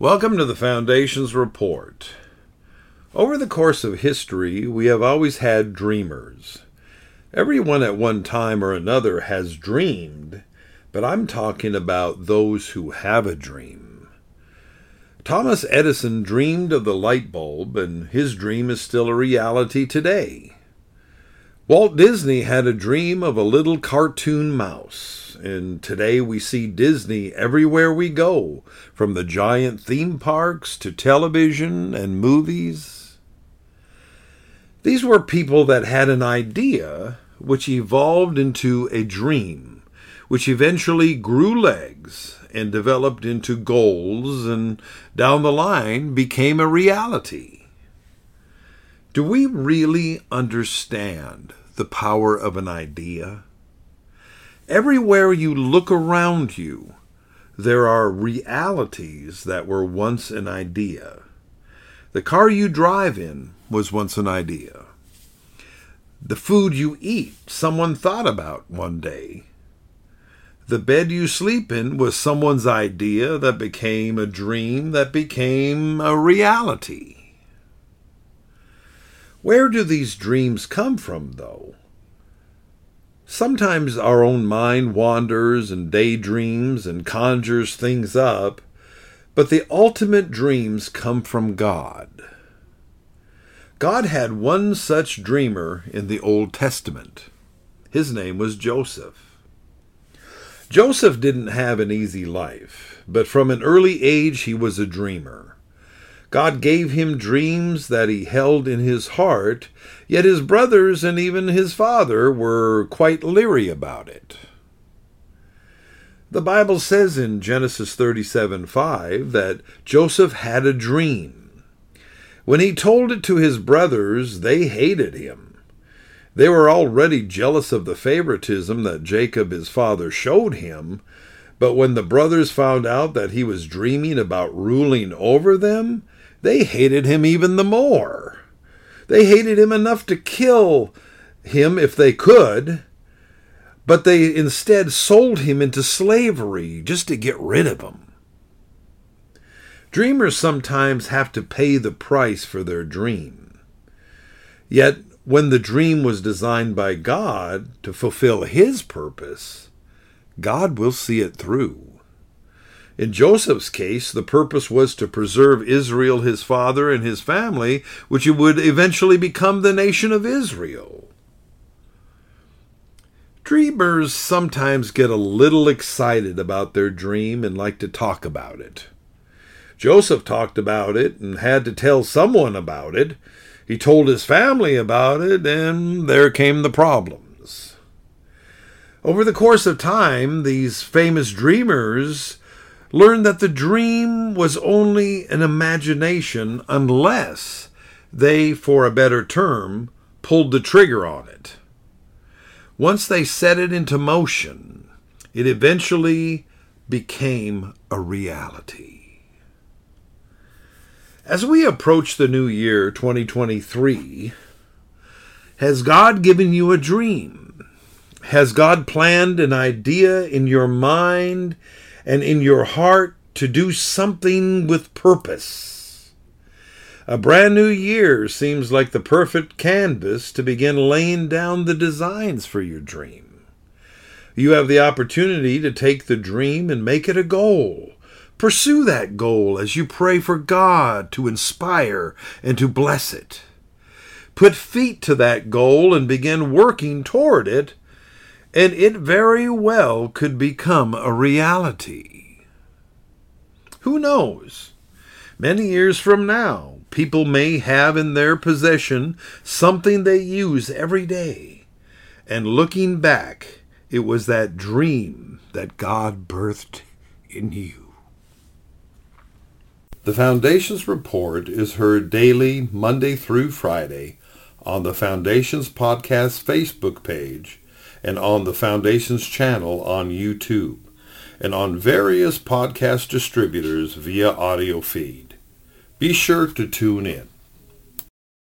Welcome to the Foundation's Report. Over the course of history, we have always had dreamers. Everyone at one time or another has dreamed, but I'm talking about those who have a dream. Thomas Edison dreamed of the light bulb, and his dream is still a reality today. Walt Disney had a dream of a little cartoon mouse and today we see Disney everywhere we go, from the giant theme parks to television and movies. These were people that had an idea which evolved into a dream, which eventually grew legs and developed into goals and down the line became a reality. Do we really understand the power of an idea? Everywhere you look around you, there are realities that were once an idea. The car you drive in was once an idea. The food you eat, someone thought about one day. The bed you sleep in was someone's idea that became a dream that became a reality. Where do these dreams come from, though? Sometimes our own mind wanders and daydreams and conjures things up, but the ultimate dreams come from God. God had one such dreamer in the Old Testament. His name was Joseph. Joseph didn't have an easy life, but from an early age he was a dreamer. God gave him dreams that he held in his heart, yet his brothers and even his father were quite leery about it. The Bible says in Genesis 37 5 that Joseph had a dream. When he told it to his brothers, they hated him. They were already jealous of the favoritism that Jacob his father showed him, but when the brothers found out that he was dreaming about ruling over them, they hated him even the more. They hated him enough to kill him if they could, but they instead sold him into slavery just to get rid of him. Dreamers sometimes have to pay the price for their dream. Yet, when the dream was designed by God to fulfill His purpose, God will see it through. In Joseph's case, the purpose was to preserve Israel, his father, and his family, which would eventually become the nation of Israel. Dreamers sometimes get a little excited about their dream and like to talk about it. Joseph talked about it and had to tell someone about it. He told his family about it, and there came the problems. Over the course of time, these famous dreamers learned that the dream was only an imagination unless they, for a better term, pulled the trigger on it. Once they set it into motion, it eventually became a reality. As we approach the new year 2023, has God given you a dream? Has God planned an idea in your mind and in your heart to do something with purpose. A brand new year seems like the perfect canvas to begin laying down the designs for your dream. You have the opportunity to take the dream and make it a goal. Pursue that goal as you pray for God to inspire and to bless it. Put feet to that goal and begin working toward it and it very well could become a reality. Who knows? Many years from now, people may have in their possession something they use every day, and looking back, it was that dream that God birthed in you. The Foundation's report is heard daily, Monday through Friday, on the Foundation's podcast Facebook page and on the Foundation's channel on YouTube and on various podcast distributors via audio feed. Be sure to tune in.